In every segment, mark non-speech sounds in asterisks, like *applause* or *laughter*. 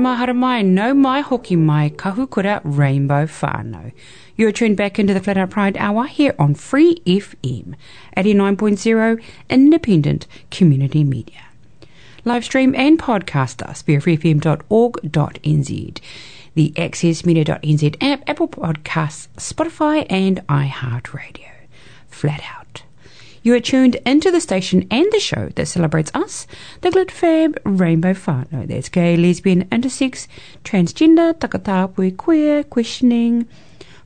No mahara mai, no mai hoki mai, kahukura rainbow whānau. You're tuned back into the Flat Out Pride Hour here on Free FM, 89.0 independent community media. Live stream and podcast us via freefm.org.nz, the accessmedia.nz app, Apple Podcasts, Spotify and iHeartRadio. Flat out. You are tuned into the station and the show that celebrates us, the Glit Fab Rainbow Whānau. That's gay, lesbian, intersex, transgender, takatapui, queer, questioning,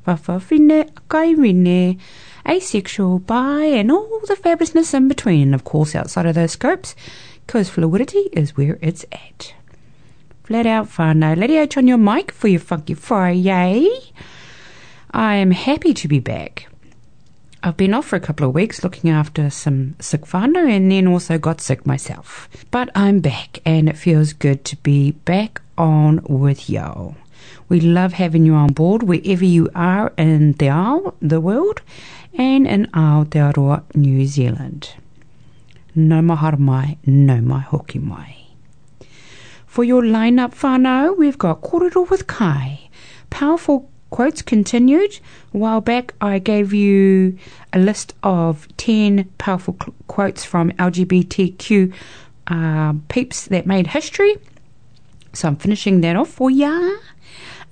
whakawāhine, kairine, asexual, bi, and all the fabulousness in between. And of course, outside of those scopes, because fluidity is where it's at. Flat out whānau. Let out on your mic for your funky Friday. I am happy to be back. I've been off for a couple of weeks looking after some sick whānau and then also got sick myself. But I'm back and it feels good to be back on with y'all. We love having you on board wherever you are in the, ao, the world and in Aotearoa, New Zealand. No mahara mai, no mai hoki mai. For your lineup whānau, we've got Korero with Kai. Powerful quotes continued. A while back, I gave you a list of 10 powerful qu- quotes from LGBTQ uh, peeps that made history. So I'm finishing that off for ya.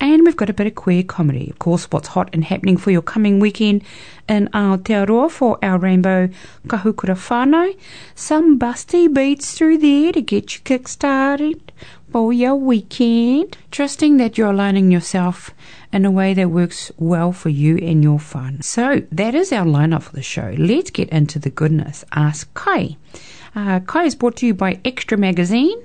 And we've got a bit of queer comedy. Of course, what's hot and happening for your coming weekend in Aotearoa for our Rainbow Kahukura whānau. Some busty beats through there to get you kick-started for your weekend. Trusting that you're aligning yourself in a way that works well for you and your fun. So that is our lineup for the show. Let's get into the goodness. Ask Kai. Uh, Kai is brought to you by Xtra Magazine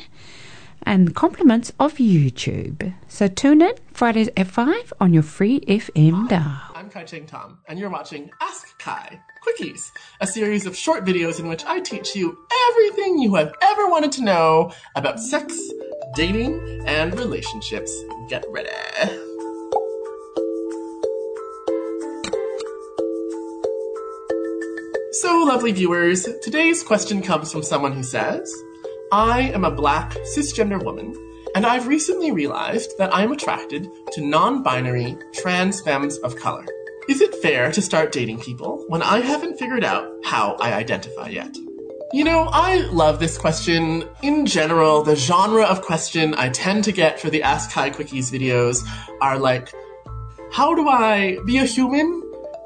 and compliments of YouTube. So tune in Fridays at 5 on your free FM dial. I'm Kai Cheng Thom, and you're watching Ask Kai Quickies, a series of short videos in which I teach you everything you have ever wanted to know about sex, dating, and relationships. Get ready. So, lovely viewers, today's question comes from someone who says, I am a black cisgender woman, and I've recently realized that I'm attracted to non binary trans femmes of color. Is it fair to start dating people when I haven't figured out how I identify yet? You know, I love this question. In general, the genre of question I tend to get for the Ask Kai Quickies videos are like, how do I be a human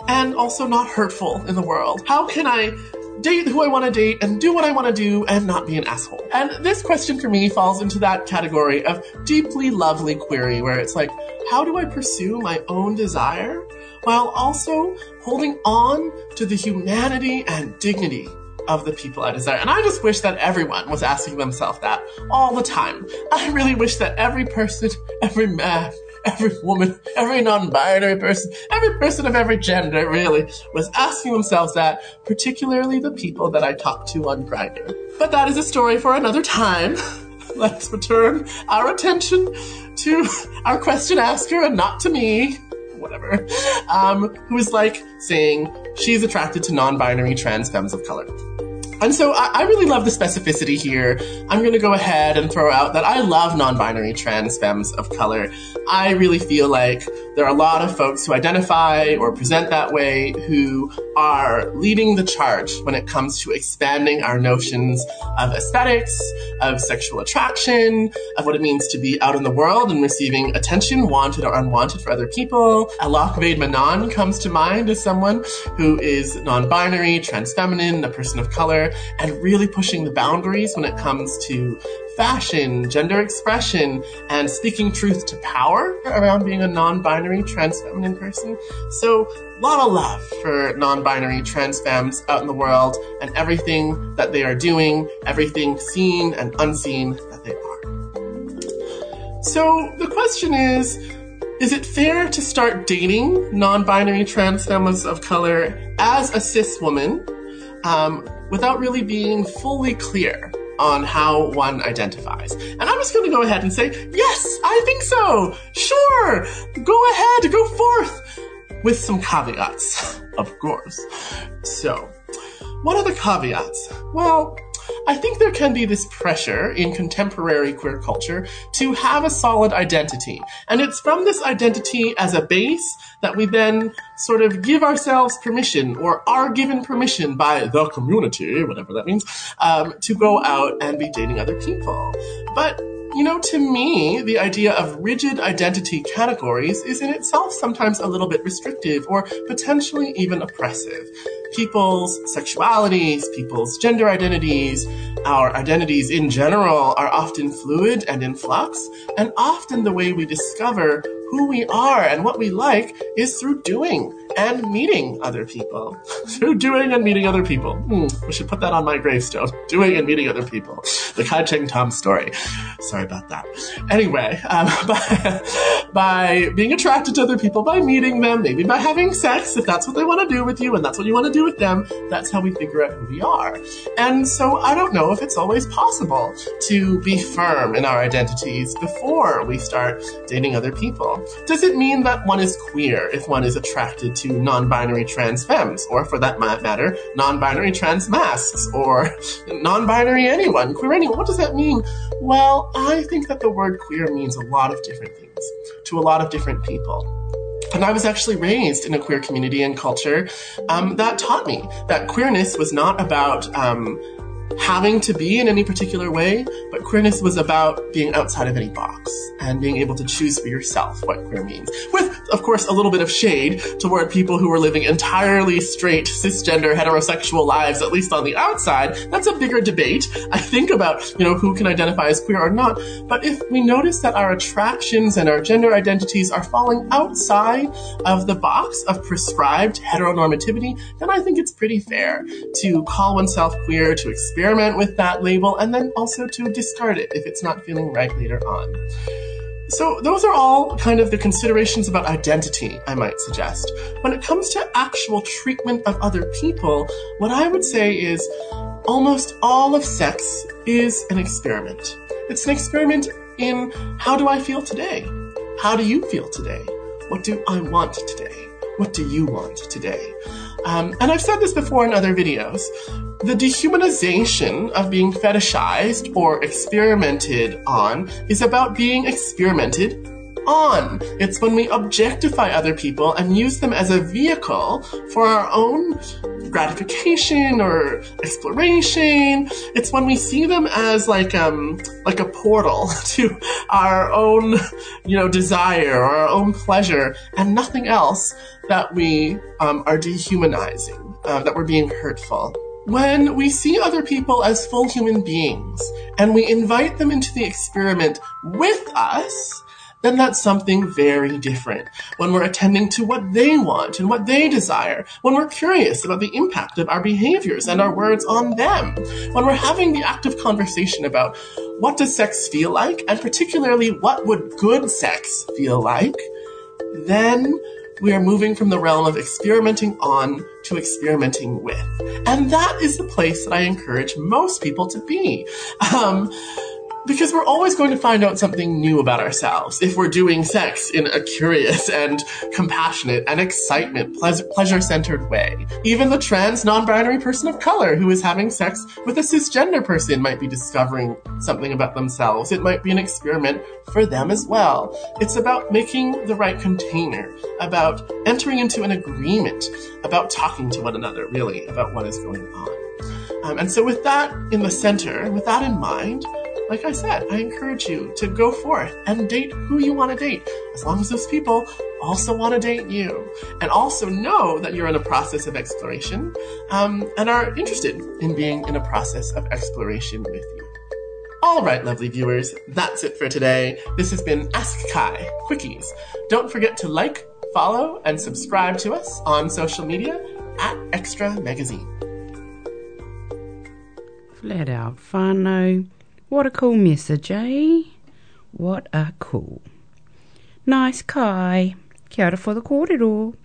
and also not hurtful in the world? How can I date who I want to date and do what I want to do and not be an asshole? And this question for me falls into that category of deeply lovely query where it's like, how do I pursue my own desire while also holding on to the humanity and dignity of the people I desire. And I just wish that everyone was asking themselves that all the time. I really wish that every person, every man, every woman, every non-binary person, every person of every gender really was asking themselves that, particularly the people that I talk to on Grindr. But that is a story for another time. *laughs* Let's return our attention to our question asker and not to me whatever, um, who is like saying she's attracted to non-binary trans femmes of color. And so I, I, really love the specificity here. I'm going to go ahead and throw out that I love non-binary trans femmes of color. I really feel like there are a lot of folks who identify or present that way who are leading the charge when it comes to expanding our notions of aesthetics, of sexual attraction, of what it means to be out in the world and receiving attention, wanted or unwanted for other people. Alok Vaid Menon comes to mind as someone who is non-binary, trans feminine, a person of color, and really pushing the boundaries when it comes to fashion, gender expression, and speaking truth to power around being a non-binary trans feminine person. So, a lot of love for non-binary trans femmes out in the world and everything that they are doing, everything seen and unseen that they are. So, the question is, is it fair to start dating non-binary trans femmes of color as a cis woman um, without really being fully clear on how one identifies. And I'm just going to go ahead and say, yes, I think so. Sure. Go ahead, go forth with some caveats, of course. So, what are the caveats? Well, I think there can be this pressure in contemporary queer culture to have a solid identity. And it's from this identity as a base that we then sort of give ourselves permission or are given permission by the community, whatever that means, um, to go out and be dating other people. But you know, to me, the idea of rigid identity categories is in itself sometimes a little bit restrictive or potentially even oppressive. People's sexualities, people's gender identities, our identities in general are often fluid and in flux, and often the way we discover who we are and what we like is through doing and meeting other people. *laughs* through doing and meeting other people. Hmm, we should put that on my gravestone. *laughs* Doing and meeting other people. The Kai Cheng Thom story. Sorry about that. Anyway, um, *laughs* by, by being attracted to other people, by meeting them, maybe by having sex, if that's what they want to do with you and that's what you want to do with them, that's how we figure out who we are. And so I don't know if it's always possible to be firm in our identities before we start dating other people. Does it mean that one is queer if one is attracted to non-binary trans femmes, or for that matter, non-binary trans mascs, or *laughs* non-binary anyone, queer anyone? What does that mean? Well, I think that the word queer means a lot of different things to a lot of different people. And I was actually raised in a queer community and culture um, that taught me that queerness was not about um, having to be in any particular way, but queerness was about being outside of any box and being able to choose for yourself what queer means. With, of course, a little bit of shade toward people who were living entirely straight, cisgender, heterosexual lives, at least on the outside. That's a bigger debate, I think, about, you know, who can identify as queer or not. But if we notice that our attractions and our gender identities are falling outside of the box of prescribed heteronormativity, then I think it's pretty fair to call oneself queer, to experiment with that label, and then also to discard it if it's not feeling right later on. So those are all kind of the considerations about identity, I might suggest. When it comes to actual treatment of other people, what I would say is almost all of sex is an experiment. It's an experiment in how do I feel today? How do you feel today? What do I want today? What do you want today? Um, and I've said this before in other videos. The dehumanization of being fetishized or experimented on is about being experimented on. It's when we objectify other people and use them as a vehicle for our own gratification or exploration. It's when we see them as like um like a portal *laughs* to our own, you know, desire or our own pleasure and nothing else that we um, are dehumanizing, uh, that we're being hurtful. When we see other people as full human beings and we invite them into the experiment with us, then that's something very different. When we're attending to what they want and what they desire, when we're curious about the impact of our behaviors and our words on them, when we're having the active conversation about what does sex feel like, and particularly what would good sex feel like, then we are moving from the realm of experimenting on to experimenting with. And that is the place that I encourage most people to be. Um, because we're always going to find out something new about ourselves if we're doing sex in a curious and compassionate and excitement, pleasure centered way. Even the trans non binary person of color who is having sex with a cisgender person might be discovering something about themselves. It might be an experiment for them as well. It's about making the right container, about entering into an agreement, about talking to one another, really, about what is going on. Um, and so, with that in the center, with that in mind, like I said, I encourage you to go forth and date who you want to date, as long as those people also want to date you, and also know that you're in a process of exploration um, and are interested in being in a process of exploration with you. All right, lovely viewers, that's it for today. This has been Ask Kai Quickies. Don't forget to like, follow, and subscribe to us on social media at Xtra Magazine. Flat out whānau. What a cool message, eh? What a cool. Nice Kai. Kia ora for the kōrero.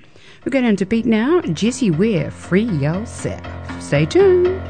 We're going to beat now Jessie Ware, Free Yourself. Stay tuned.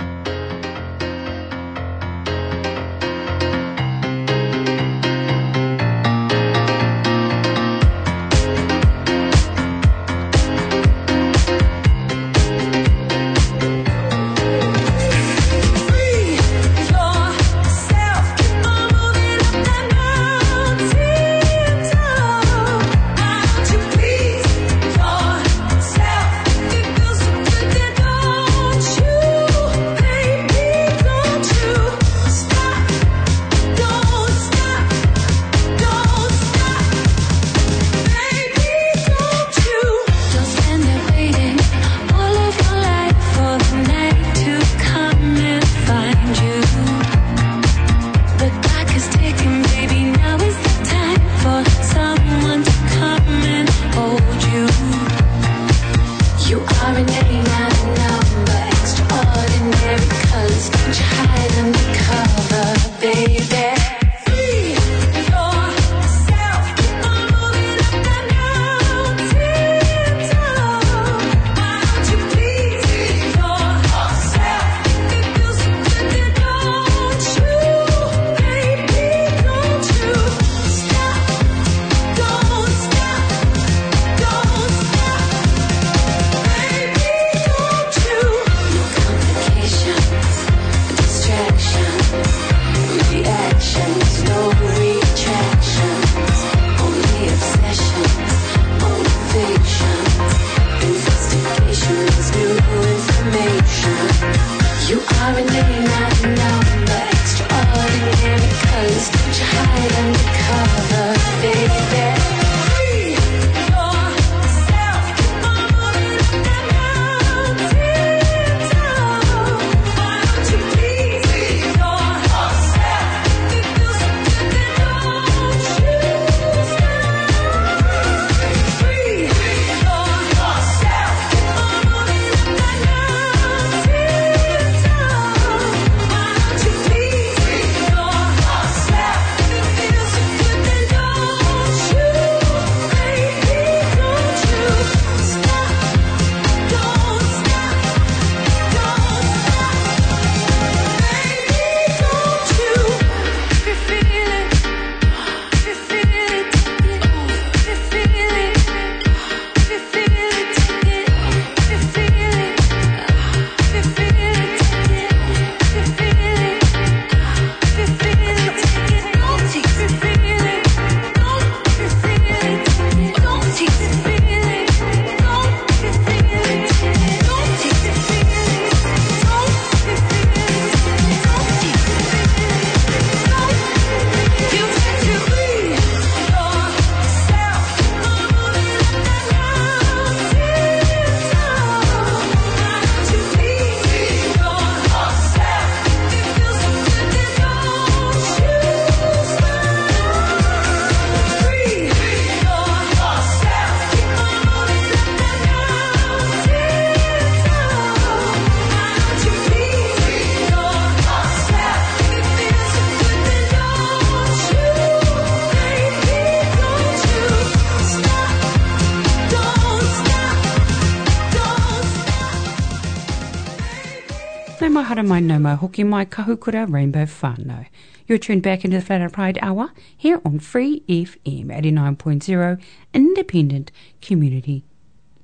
Mai no mai hoki mai kahukura Rainbow whānau. You're tuned back into the Flat Out Pride Hour here on Free FM 89.0 Independent Community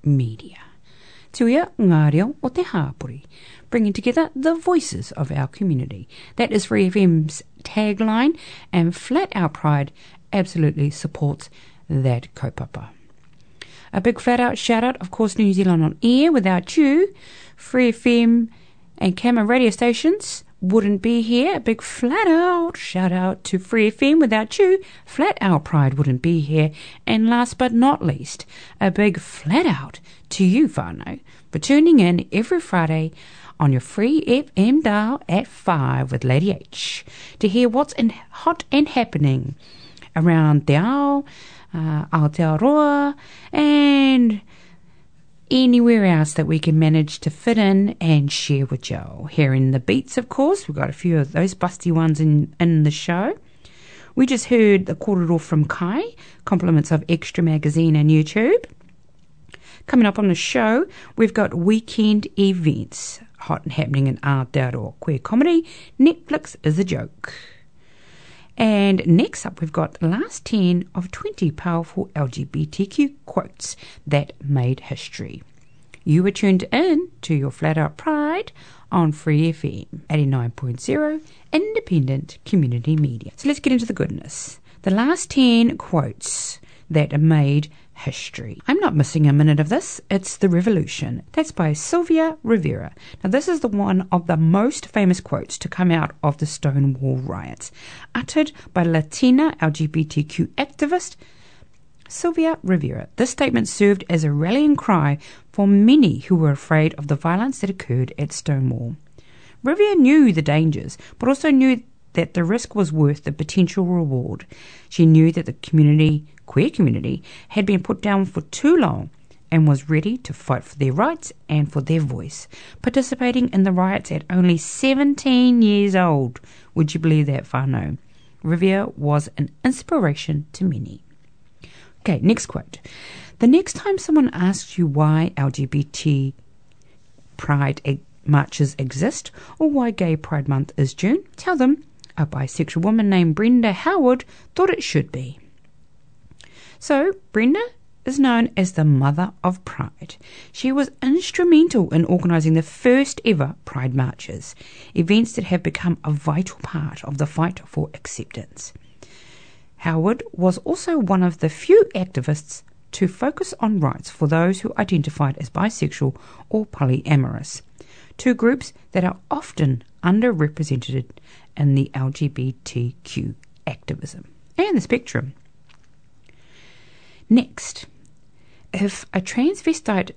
Media. Tuia ngā reo o te hapori, bringing together the voices of our community. That is Free FM's tagline, and Flat Out Pride absolutely supports that kaupapa. A big flat out shout out, of course, New Zealand on air. Without you, Free FM and Camera radio stations wouldn't be here. A big flat out shout out to Free FM. Without you, Flat Out Pride wouldn't be here. And last but not least, a big flat out to you, whānau, for tuning in every Friday on your free FM dial at 5 with Lady H to hear what's in hot and happening around Te Ao, uh, Aotearoa, and anywhere else that we can manage to fit in and share with Joe. Here in the beats, of course, we've got a few of those busty ones in, in the show. We just heard the kōrero from Kai, compliments of Xtra Magazine and YouTube. Coming up on the show, we've got weekend events hot and happening in Aotearoa. Queer comedy, Netflix is a joke. And next up, we've got the last 10 of 20 powerful LGBTQ quotes that made history. You were tuned in to your Flat Out Pride on Free FM 89.0 Independent Community Media. So let's get into the goodness. The last 10 quotes that made history. I'm not missing a minute of this. It's The Revolution. That's by Sylvia Rivera. Now, this is the one of the most famous quotes to come out of the Stonewall riots, uttered by Latina LGBTQ activist Sylvia Rivera. This statement served as a rallying cry for many who were afraid of the violence that occurred at Stonewall. Rivera knew the dangers, but also knew that the risk was worth the potential reward. She knew that the community, queer community, had been put down for too long and was ready to fight for their rights and for their voice, participating in the riots at only 17 years old. Would you believe that, whānau? Rivera was an inspiration to many. Okay, next quote. The next time someone asks you why LGBT pride marches exist or why Gay Pride Month is June, tell them a bisexual woman named Brenda Howard thought it should be. So, Brenda is known as the Mother of Pride. She was instrumental in organising the first ever Pride marches, events that have become a vital part of the fight for acceptance. Howard was also one of the few activists to focus on rights for those who identified as bisexual or polyamorous, two groups that are often underrepresented in the LGBTQ activism and the spectrum. Next, if a transvestite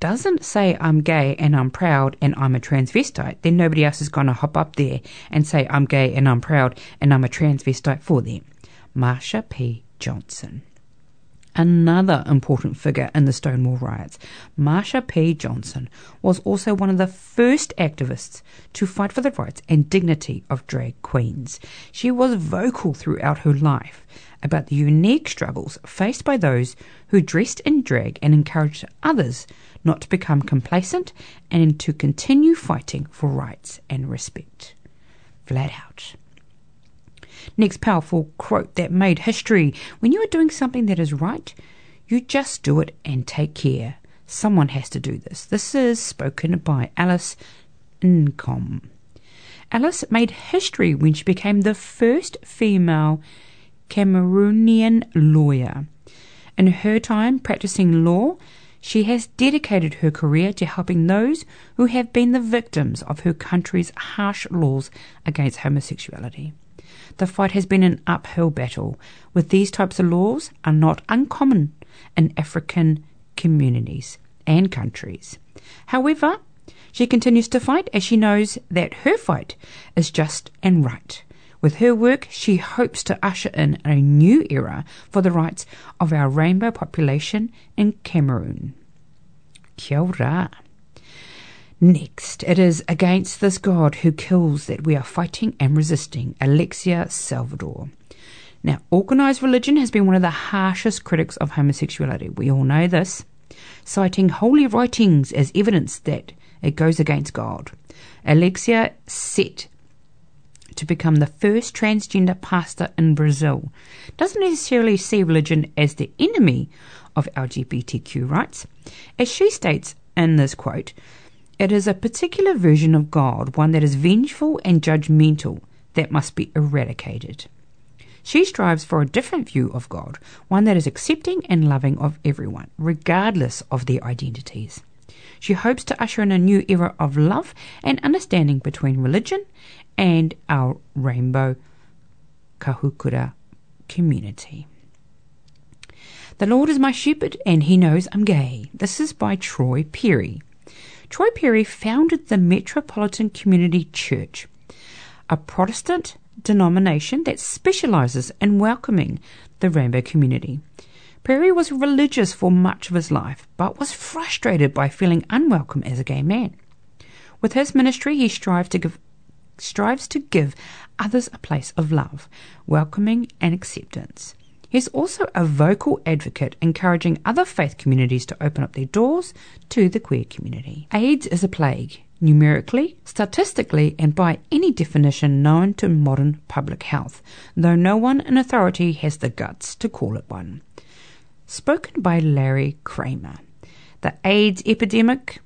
doesn't say I'm gay and I'm proud and I'm a transvestite, then nobody else is going to hop up there and say I'm gay and I'm proud and I'm a transvestite for them. Marsha P. Johnson. Another important figure in the Stonewall riots, Marsha P. Johnson was also one of the first activists to fight for the rights and dignity of drag queens. She was vocal throughout her life about the unique struggles faced by those who dressed in drag and encouraged others not to become complacent and to continue fighting for rights and respect. Flat out. Next powerful quote that made history when you are doing something that is right, you just do it and take care. Someone has to do this. This is spoken by Alice Nkom. Alice made history when she became the first female Cameroonian lawyer. In her time practicing law, she has dedicated her career to helping those who have been the victims of her country's harsh laws against homosexuality. The fight has been an uphill battle, with these types of laws are not uncommon in African communities and countries. However, she continues to fight as she knows that her fight is just and right. With her work, she hopes to usher in a new era for the rights of our rainbow population in Cameroon. Kia ora. Next, it is against this God who kills that we are fighting and resisting, Alexya Salvador. Now, organised religion has been one of the harshest critics of homosexuality. We all know this, citing holy writings as evidence that It goes against God. Alexya set to become the first transgender pastor in Brazil doesn't necessarily see religion as the enemy of LGBTQ rights. As she states in this quote, it is a particular version of God, one that is vengeful and judgmental, that must be eradicated. She strives for a different view of God, one that is accepting and loving of everyone, regardless of their identities. She hopes to usher in a new era of love and understanding between religion and our rainbow kahukura community. The Lord is my shepherd, and he knows I'm gay. This is by Troy Perry. Troy Perry founded the Metropolitan Community Church, a Protestant denomination that specializes in welcoming the rainbow community. Perry was religious for much of his life, but was frustrated by feeling unwelcome as a gay man. With his ministry, he strives to give, strives to give others a place of love, welcoming, and acceptance. He is also a vocal advocate, encouraging other faith communities to open up their doors to the queer community. AIDS is a plague, numerically, statistically, and by any definition known to modern public health, though no one in authority has the guts to call it one. Spoken by Larry Kramer. The AIDS epidemic,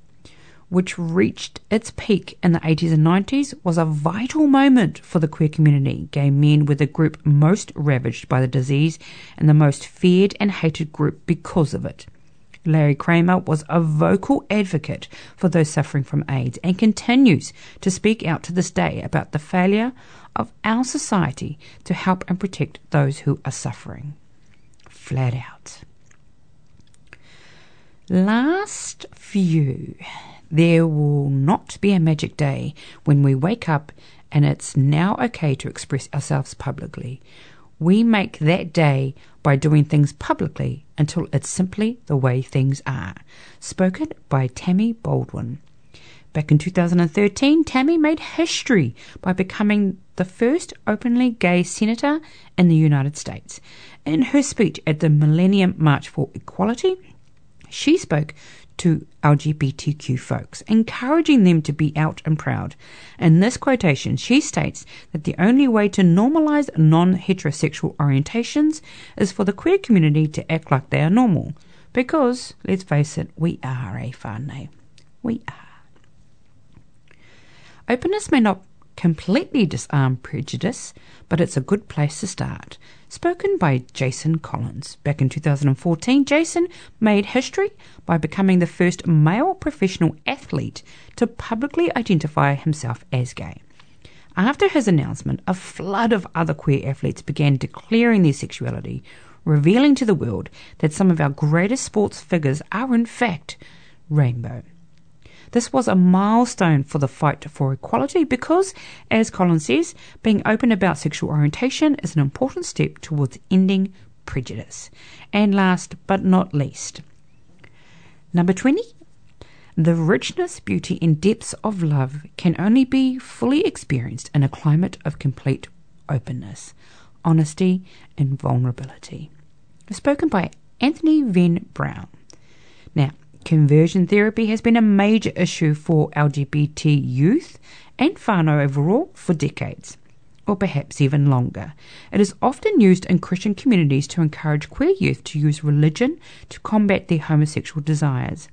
which reached its peak in the 80s and 90s, was a vital moment for the queer community. Gay men were the group most ravaged by the disease and the most feared and hated group because of it. Larry Kramer was a vocal advocate for those suffering from AIDS and continues to speak out to this day about the failure of our society to help and protect those who are suffering. Flat out. Last few. There will not be a magic day when we wake up and it's now okay to express ourselves publicly. We make that day by doing things publicly until it's simply the way things are. Spoken by Tammy Baldwin. Back in 2013, Tammy made history by becoming the first openly gay senator in the United States. In her speech at the Millennium March for Equality, she spoke to LGBTQ folks, encouraging them to be out and proud. In this quotation, she states that the only way to normalize non heterosexual orientations is for the queer community to act like they are normal. Because, let's face it, we are a whānau. We are. Openness may not completely disarm prejudice, but it's a good place to start. Spoken by Jason Collins. Back in 2014, Jason made history by becoming the first male professional athlete to publicly identify himself as gay. After his announcement, a flood of other queer athletes began declaring their sexuality, revealing to the world that some of our greatest sports figures are, in fact, rainbow. This was a milestone for the fight for equality because, as Collins says, being open about sexual orientation is an important step towards ending prejudice. And last but not least, number 20. The richness, beauty, and depths of love can only be fully experienced in a climate of complete openness, honesty, and vulnerability. Spoken by Anthony Venn Brown. Now, Conversion therapy has been a major issue for LGBT youth and whānau overall for decades, or perhaps even longer. It is often used in Christian communities to encourage queer youth to use religion to combat their homosexual desires.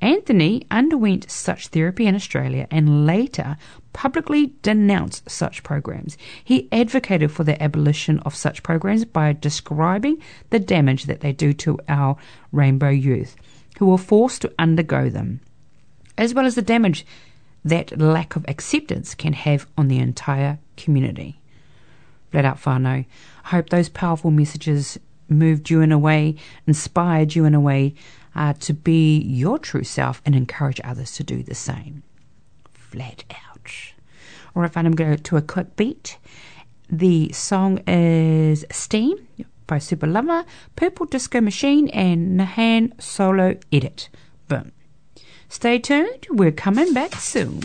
Anthony underwent such therapy in Australia and later publicly denounced such programs. He advocated for the abolition of such programs by describing the damage that they do to our rainbow youth who were forced to undergo them, as well as the damage that lack of acceptance can have on the entire community. Flat out whānau, I hope those powerful messages moved you in a way, inspired you in a way uh, to be your true self and encourage others to do the same. Flat out. All right, fine, I'm going to to a quick beat. The song is Steam by Super Lover, Purple Disco Machine, and Nahan Solo Edit. Boom. Stay tuned, we're coming back soon.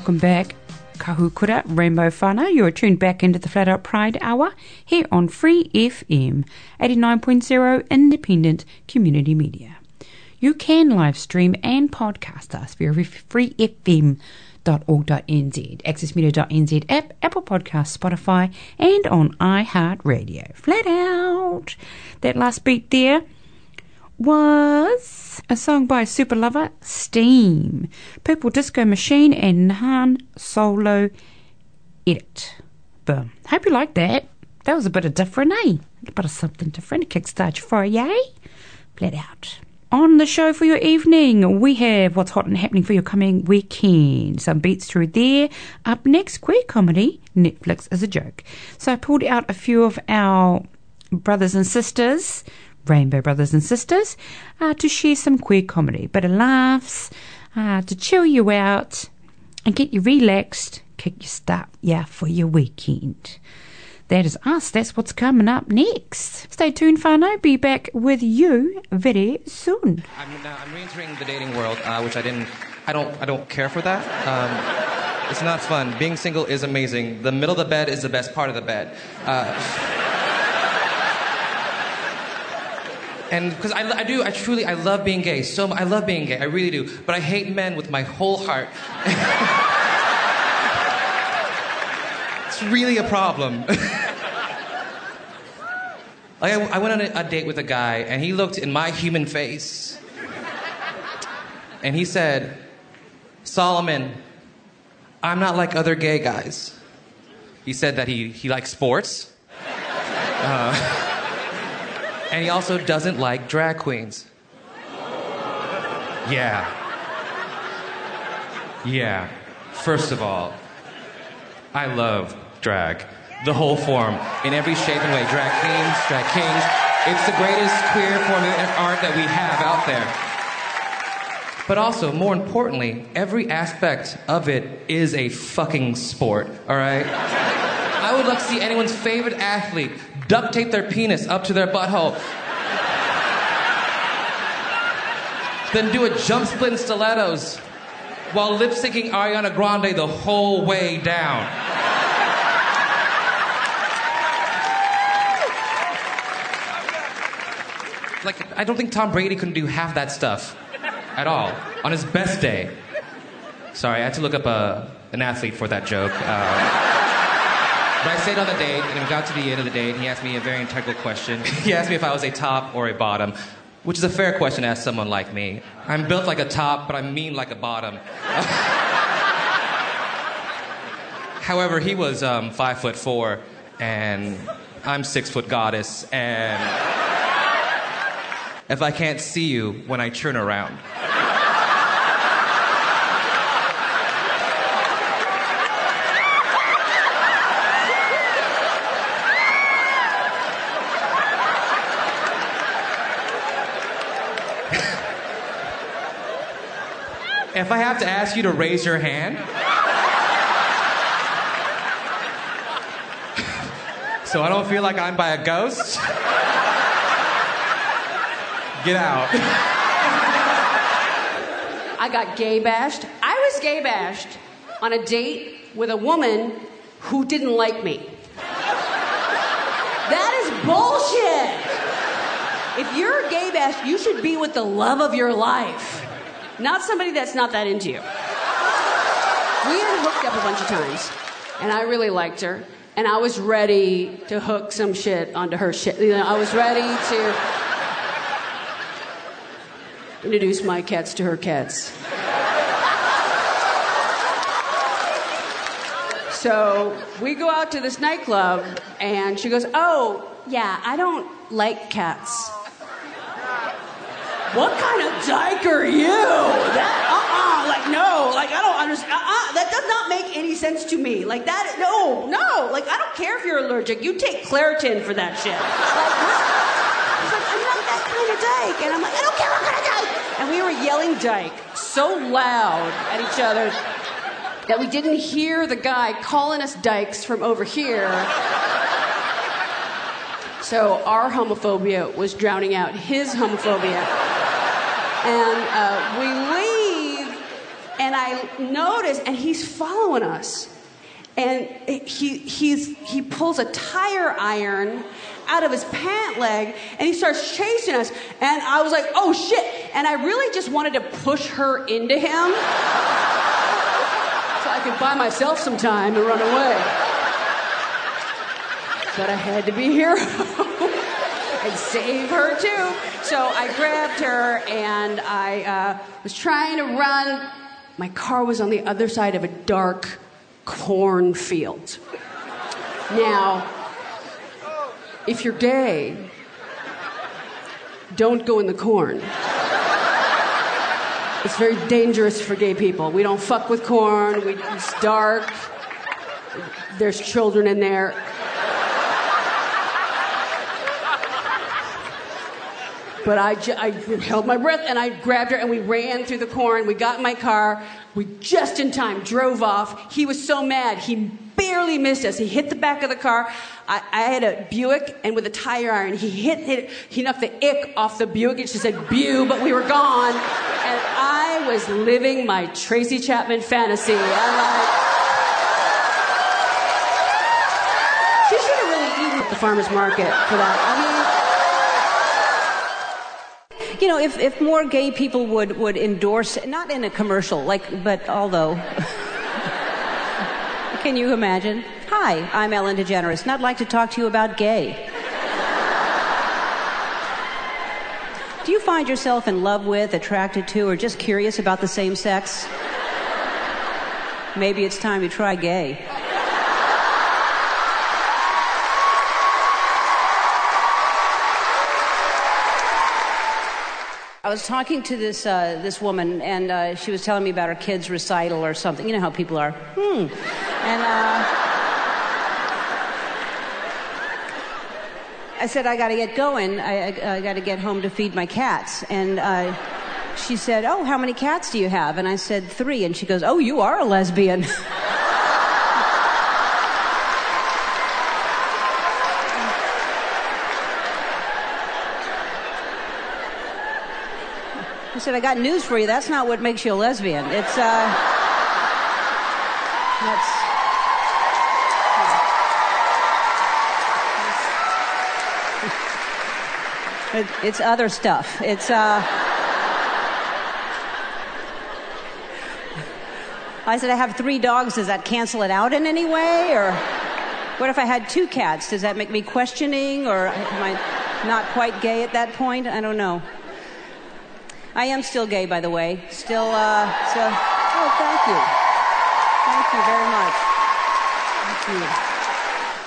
Welcome back. Kahukura Rainbow Whānau, you're tuned back into the Flat Out Pride Hour here on Free FM 89.0 Independent Community Media. You can live stream and podcast us via freefm.org.nz, accessmedia.nz app, Apple Podcasts, Spotify, and on iHeartRadio. Flat out! That last beat there was a song by Super Lover, Steam, Purple Disco Machine, and Han Solo Edit. Boom. Hope you liked that. That was a bit of different, eh? A bit of something different. Kickstart you for yay? Flat out. On the show for your evening, we have what's hot and happening for your coming weekend. Some beats through there. Up next, queer comedy. Netflix is a joke. So I pulled out a few of our brothers and sisters Rainbow Brothers and Sisters uh, to share some queer comedy, bit of laughs, uh, to chill you out and get you relaxed, kick your start, yeah, for your weekend. That is us. That's what's coming up next. Stay tuned, whānau. Be back with you very soon. I'm, uh, I'm re-entering the dating world, uh, which I didn't. I don't. I don't care for that. Um, it's not fun. Being single is amazing. The middle of the bed is the best part of the bed. Uh, and because I, I do, I truly, I love being gay. So I love being gay. I really do. But I hate men with my whole heart. *laughs* it's really a problem. *laughs* Like I, I, went on a, a, date with a guy, and he looked in my human face, and he said, "Solomon, I'm not like other gay guys." He said that he he likes sports, uh, *laughs* and he also doesn't like drag queens. Yeah. Yeah. First of all, I love drag the whole form in every shape and way. Drag queens, drag kings. It's the greatest queer form of art that we have out there. But also, more importantly, every aspect of it is a fucking sport, all right? Would love to see anyone's favorite athlete duct tape their penis up to their butthole. then do a jump split in stilettos while lip syncing Ariana Grande the whole way down. like I don't think Tom Brady couldn't do half that stuff at all on his best day. Sorry, I had to look up a, an athlete for that joke. Uh, but I stayed on the date, and we got to the end of the date, and he asked me a very integral question. *laughs* he asked me if I was a top or a bottom, which is a fair question to ask someone like me. I'm built like a top, but I'm mean like a bottom. *laughs* However, he was um, five foot four, and I'm six foot goddess, and if I can't see you when I turn around. If I have to ask you to raise your hand. so I don't feel like I'm by a ghost. Get out. I got gay bashed. I was gay bashed on a date with a woman who didn't like me. That is bullshit. If you're gay bashed, you should be with the love of your life, not somebody that's not that into you. We had hooked up a bunch of times, and I really liked her, and I was ready to hook some shit onto her shit. You know, I was ready to introduce my cats to her cats. So we go out to this nightclub, and she goes, Oh, yeah, I don't like cats. What kind of dyke are you? That, uh-uh, like, no, like, I don't understand. Uh-uh, that does not make any sense to me. Like, that, no, no, like, I don't care if you're allergic. You take Claritin for that shit. Like, like, I'm not that kind of dyke. And I'm like, I don't care what kind of dyke. And we were yelling dyke so loud at each other that we didn't hear the guy calling us dykes from over here. So our homophobia was drowning out his homophobia. And uh, we leave, and I notice, and he's following us. And he, he's, he pulls a tire iron out of his pant leg and he starts chasing us. And I was like, oh shit. And I really just wanted to push her into him *laughs* so I could buy myself some time and run away. But I had to be here *laughs* and save her too. So I grabbed her and I uh, was trying to run. My car was on the other side of a dark cornfield. Now, if you're gay, don't go in the corn. It's very dangerous for gay people. We don't fuck with corn. We, it's dark. There's children in there. But I, held my breath and I grabbed her and we ran through the corn. We got in my car. We just in time drove off. He was so mad. He barely missed us. He hit the back of the car. I, I had a Buick and with a tire iron, he hit, he knocked the ick off the Buick. It just said "Bew," but we were gone. And I was living my Tracy Chapman fantasy. I'm like, she should have really eaten at the farmer's market for that. I mean, You know, if, if more gay people would, would endorse, not in a commercial, like, but although. *laughs* Can you imagine? Hi, I'm Ellen DeGeneres, and I'd like to talk to you about gay. Do you find yourself in love with, attracted to, or just curious about the same sex? Maybe it's time to try gay. Was talking to this uh, this woman, and uh, she was telling me about her kid's recital or something. You know how people are. Hmm. And uh, I said, I got to get going. I, I, I got to get home to feed my cats. And uh, she said, Oh, how many cats do you have? And I said, Three. And she goes, Oh, you are a lesbian. *laughs* said, I got news for you. That's not what makes you a lesbian. It's, uh, that's, it, it's other stuff. It's, uh, I said, I have three dogs. Does that cancel it out in any way? Or what if I had two cats? Does that make me questioning? Or am I not quite gay at that point? I don't know. I am still gay, by the way. Still, uh, so, oh, thank you. Thank you very much. Thank you.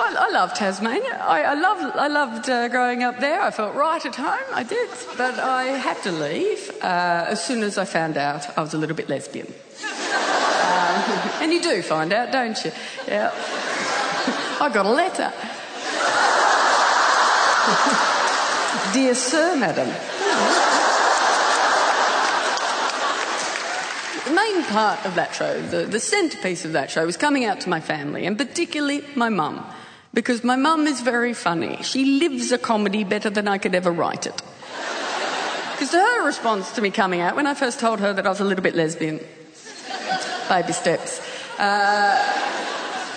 I, I love Tasmania. I, I, loved, I loved uh, growing up there. I felt right at home. I did. But I had to leave uh, as soon as I found out I was a little bit lesbian. um, *laughs* and you do find out, don't you? Yeah. *laughs* I got a letter. *laughs* Dear Sir, Madam. Main part of that show, the, the centerpiece of that show, was coming out to my family, and particularly my mum. Because my mum is very funny. She lives a comedy better than I could ever write it. *laughs* Because her response to me coming out, when I first told her that I was a little bit lesbian, baby steps, uh,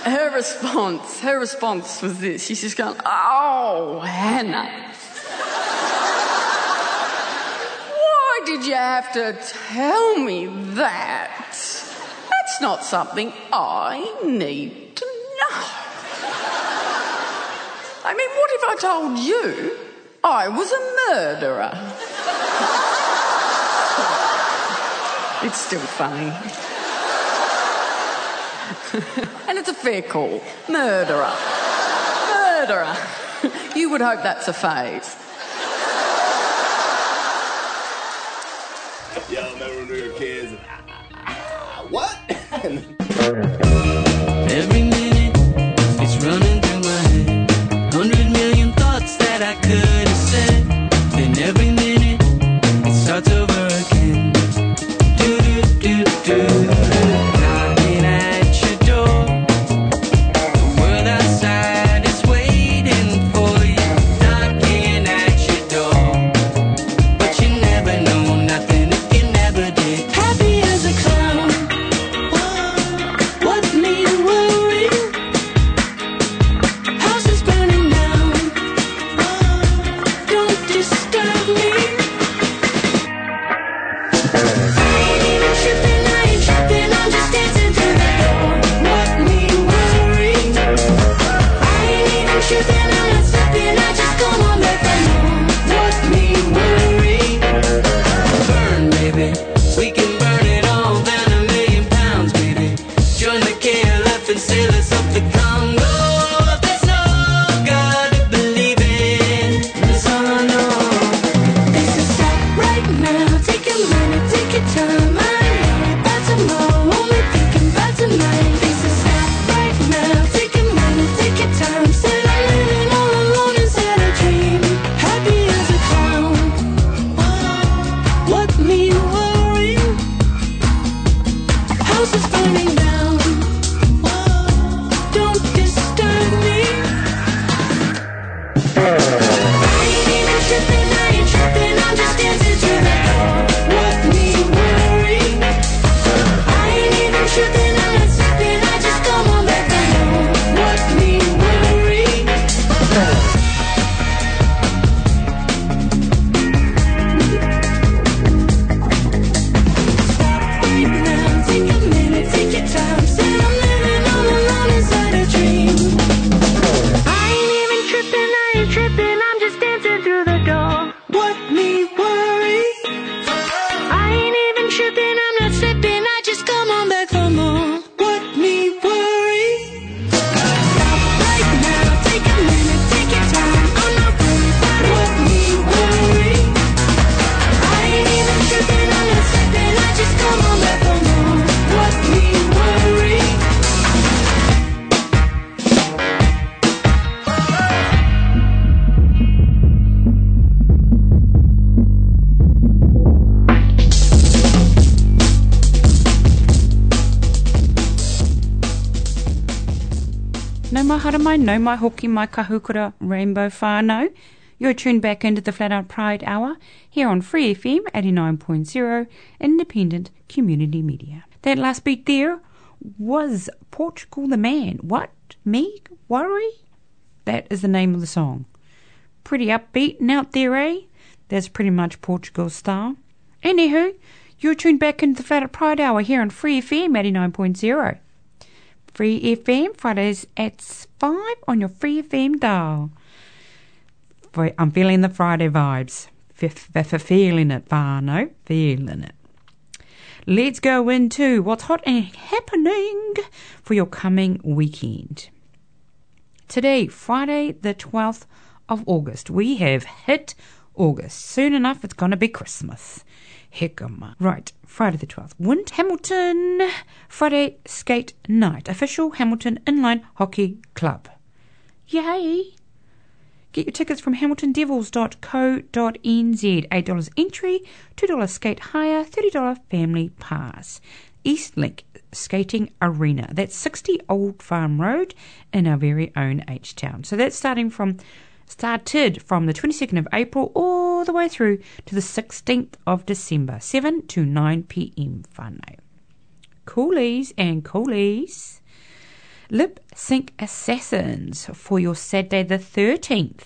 her response, her response was this. She's just going, "Oh, Hannah, why did you have to tell me that? That's not something I need to know." I mean, what if I told you I was a murderer? it's still funny. and it's a fair call. Murderer. Murderer. you would hope that's a phase. Y'all remember when kids? Ah, what? *laughs* haere mai, hoki mai kahukura rainbow whānau. You're tuned back into the Flat Out Pride Hour here on Free FM 89.0 Independent Community Media. That last beat there was Portugal the Man. What? Me? Worry? That is the name of the song. Pretty upbeat and out there, eh? That's pretty much Portugal style. Anywho, you're tuned back into the Flat Out Pride Hour here on Free FM 89.0. Free FM, Fridays at 5 on your Free FM dial. I'm feeling the Friday vibes. F- feeling it, whānau. Feeling it. Let's go into what's hot and happening for your coming weekend. Today, Friday, the 12th of August, we have hit August. Soon enough, it's going to be Christmas. Hickum. Right, Friday the 12th. Wind Hamilton Friday Skate Night. Official Hamilton Inline Hockey Club. Yay! Get your tickets from hamiltondevils.co.nz. $8 entry, $2 skate hire, $30 family pass. Eastlink Skating Arena. That's 60 Old Farm Road in our very own H Town. So that's starting from started from the 22nd of April all the way through to the 16th of December, 7 to 9 p.m. Whānau. Coolies and coolies. Lip Sync Assassins for your Saturday the 13th.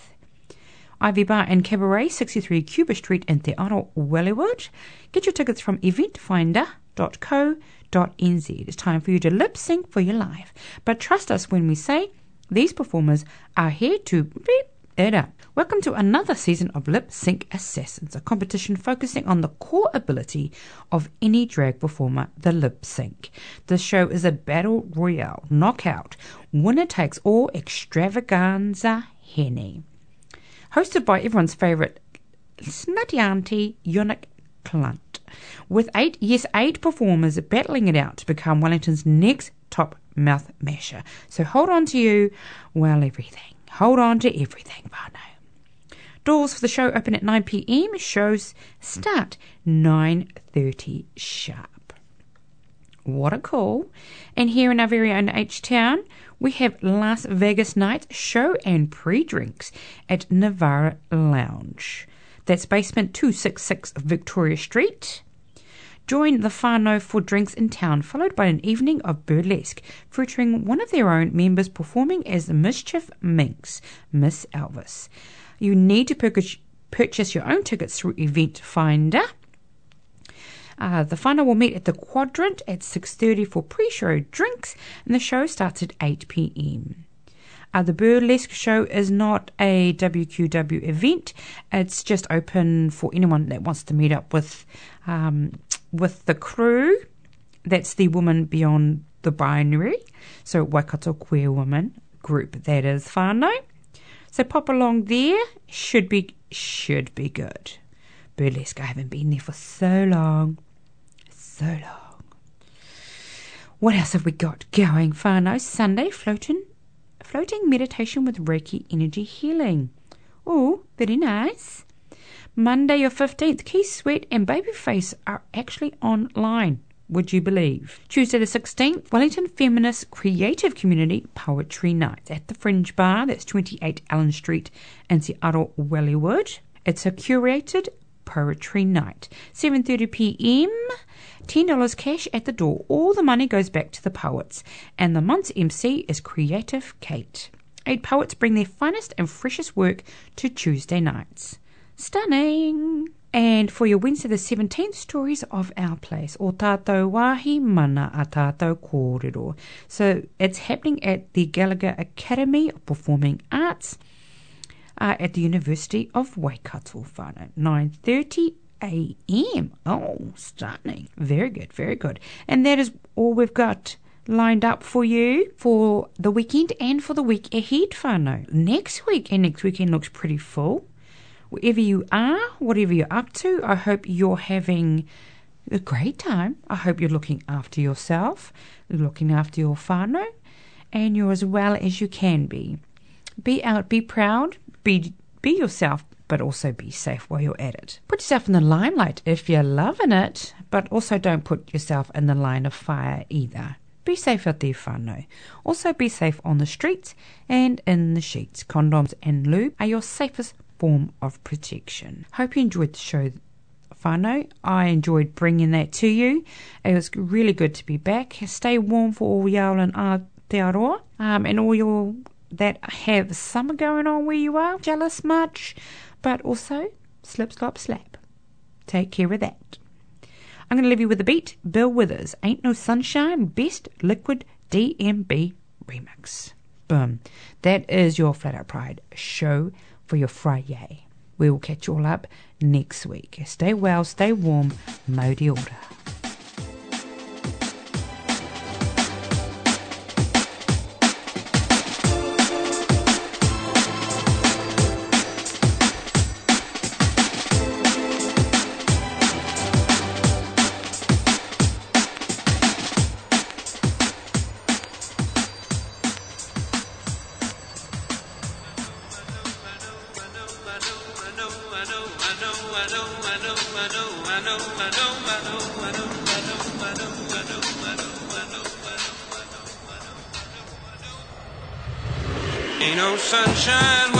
Ivy Bar and Cabaret, 63 Cuba Street in Te Aro, Wellywood. Get your tickets from eventfinda.co.nz. It's time for you to lip sync for your life. But trust us when we say these performers are here to beep up. Welcome to another season of Lip Sync Assassins, a competition focusing on the core ability of any drag performer, the lip sync. This show is a battle royale, knockout, winner takes all extravaganza henny. Hosted by everyone's favourite snutty auntie, Yonik Clunt. With eight, yes, eight performers battling it out to become Wellington's next top mouth masher. So hold on to you, well, everything. Hold on to everything, whānau. Doors for the show open at 9 p.m. Shows start 9:30 sharp. What a call! And here in our very own H Town, we have Las Vegas night show and pre-drinks at Nivara Lounge. That's basement 266 Victoria Street. Join the whānau for drinks in town, followed by an evening of burlesque featuring one of their own members performing as the Mischief Minx, Miss Elvis. You need to purchase, your own tickets through Eventfinda. Uh, the whānau will meet at the Quadrant at 6.30 for pre-show drinks, and the show starts at 8 p.m. Uh, the burlesque show is not a WQW event. It's just open for anyone that wants to meet up with um, with the crew. That's the woman beyond the binary. So Waikato Queer Woman group that is whānau. So pop along there. Should be should be good. Burlesque. I haven't been there for so long, so long. What else have we got going? Whānau Sunday floating floating meditation with Reiki energy healing. Oh, very nice. Monday, your 15th, Keith Sweat and Babyface are actually online. Would you believe? Tuesday, the 16th, Wellington Feminist Creative Community Poetry Night at the Fringe Bar. That's 28 Allen Street in Aro, Wellywood. It's a curated poetry night. 7:30 p.m. $10 cash at the door. All the money goes back to the poets. And the month's MC is Creative Kate. Eight poets bring their finest and freshest work to Tuesday nights. Stunning! And for your Wednesday the 17th, stories of our place. O tātou wāhi mana a kōrero. So it's happening at the Gallagher Academy of Performing Arts uh, at the University of Waikato whānau. 9.30 a.m. Oh, stunning. Very good, very good. And that is all we've got lined up for you for the weekend and for the week ahead, whānau. Next week, and next weekend looks pretty full. Wherever you are, whatever you're up to, I hope you're having a great time. I hope you're looking after yourself, looking after your whānau, and you're as well as you can be. Be out, be proud, be be yourself, but also be safe while you're at it. Put yourself in the limelight if you're loving it, but also don't put yourself in the line of fire either. Be safe out there, whānau. Also be safe on the streets and in the sheets. Condoms and lube are your safest form of protection. Hope you enjoyed the show, whānau. I enjoyed bringing that to you. It was really good to be back. Stay warm for all y'all in Aotearoa um, and all your that have summer going on where you are. Jealous much? But also, slip, slop, slap. Take care of that. I'm going to leave you with a beat. Bill Withers, Ain't No Sunshine, Best Liquid DMB Remix. Boom. That is your Flat Out Pride show for your Friday. We will catch you all up next week. Stay well, stay warm. Modi order. Ain't no sunshine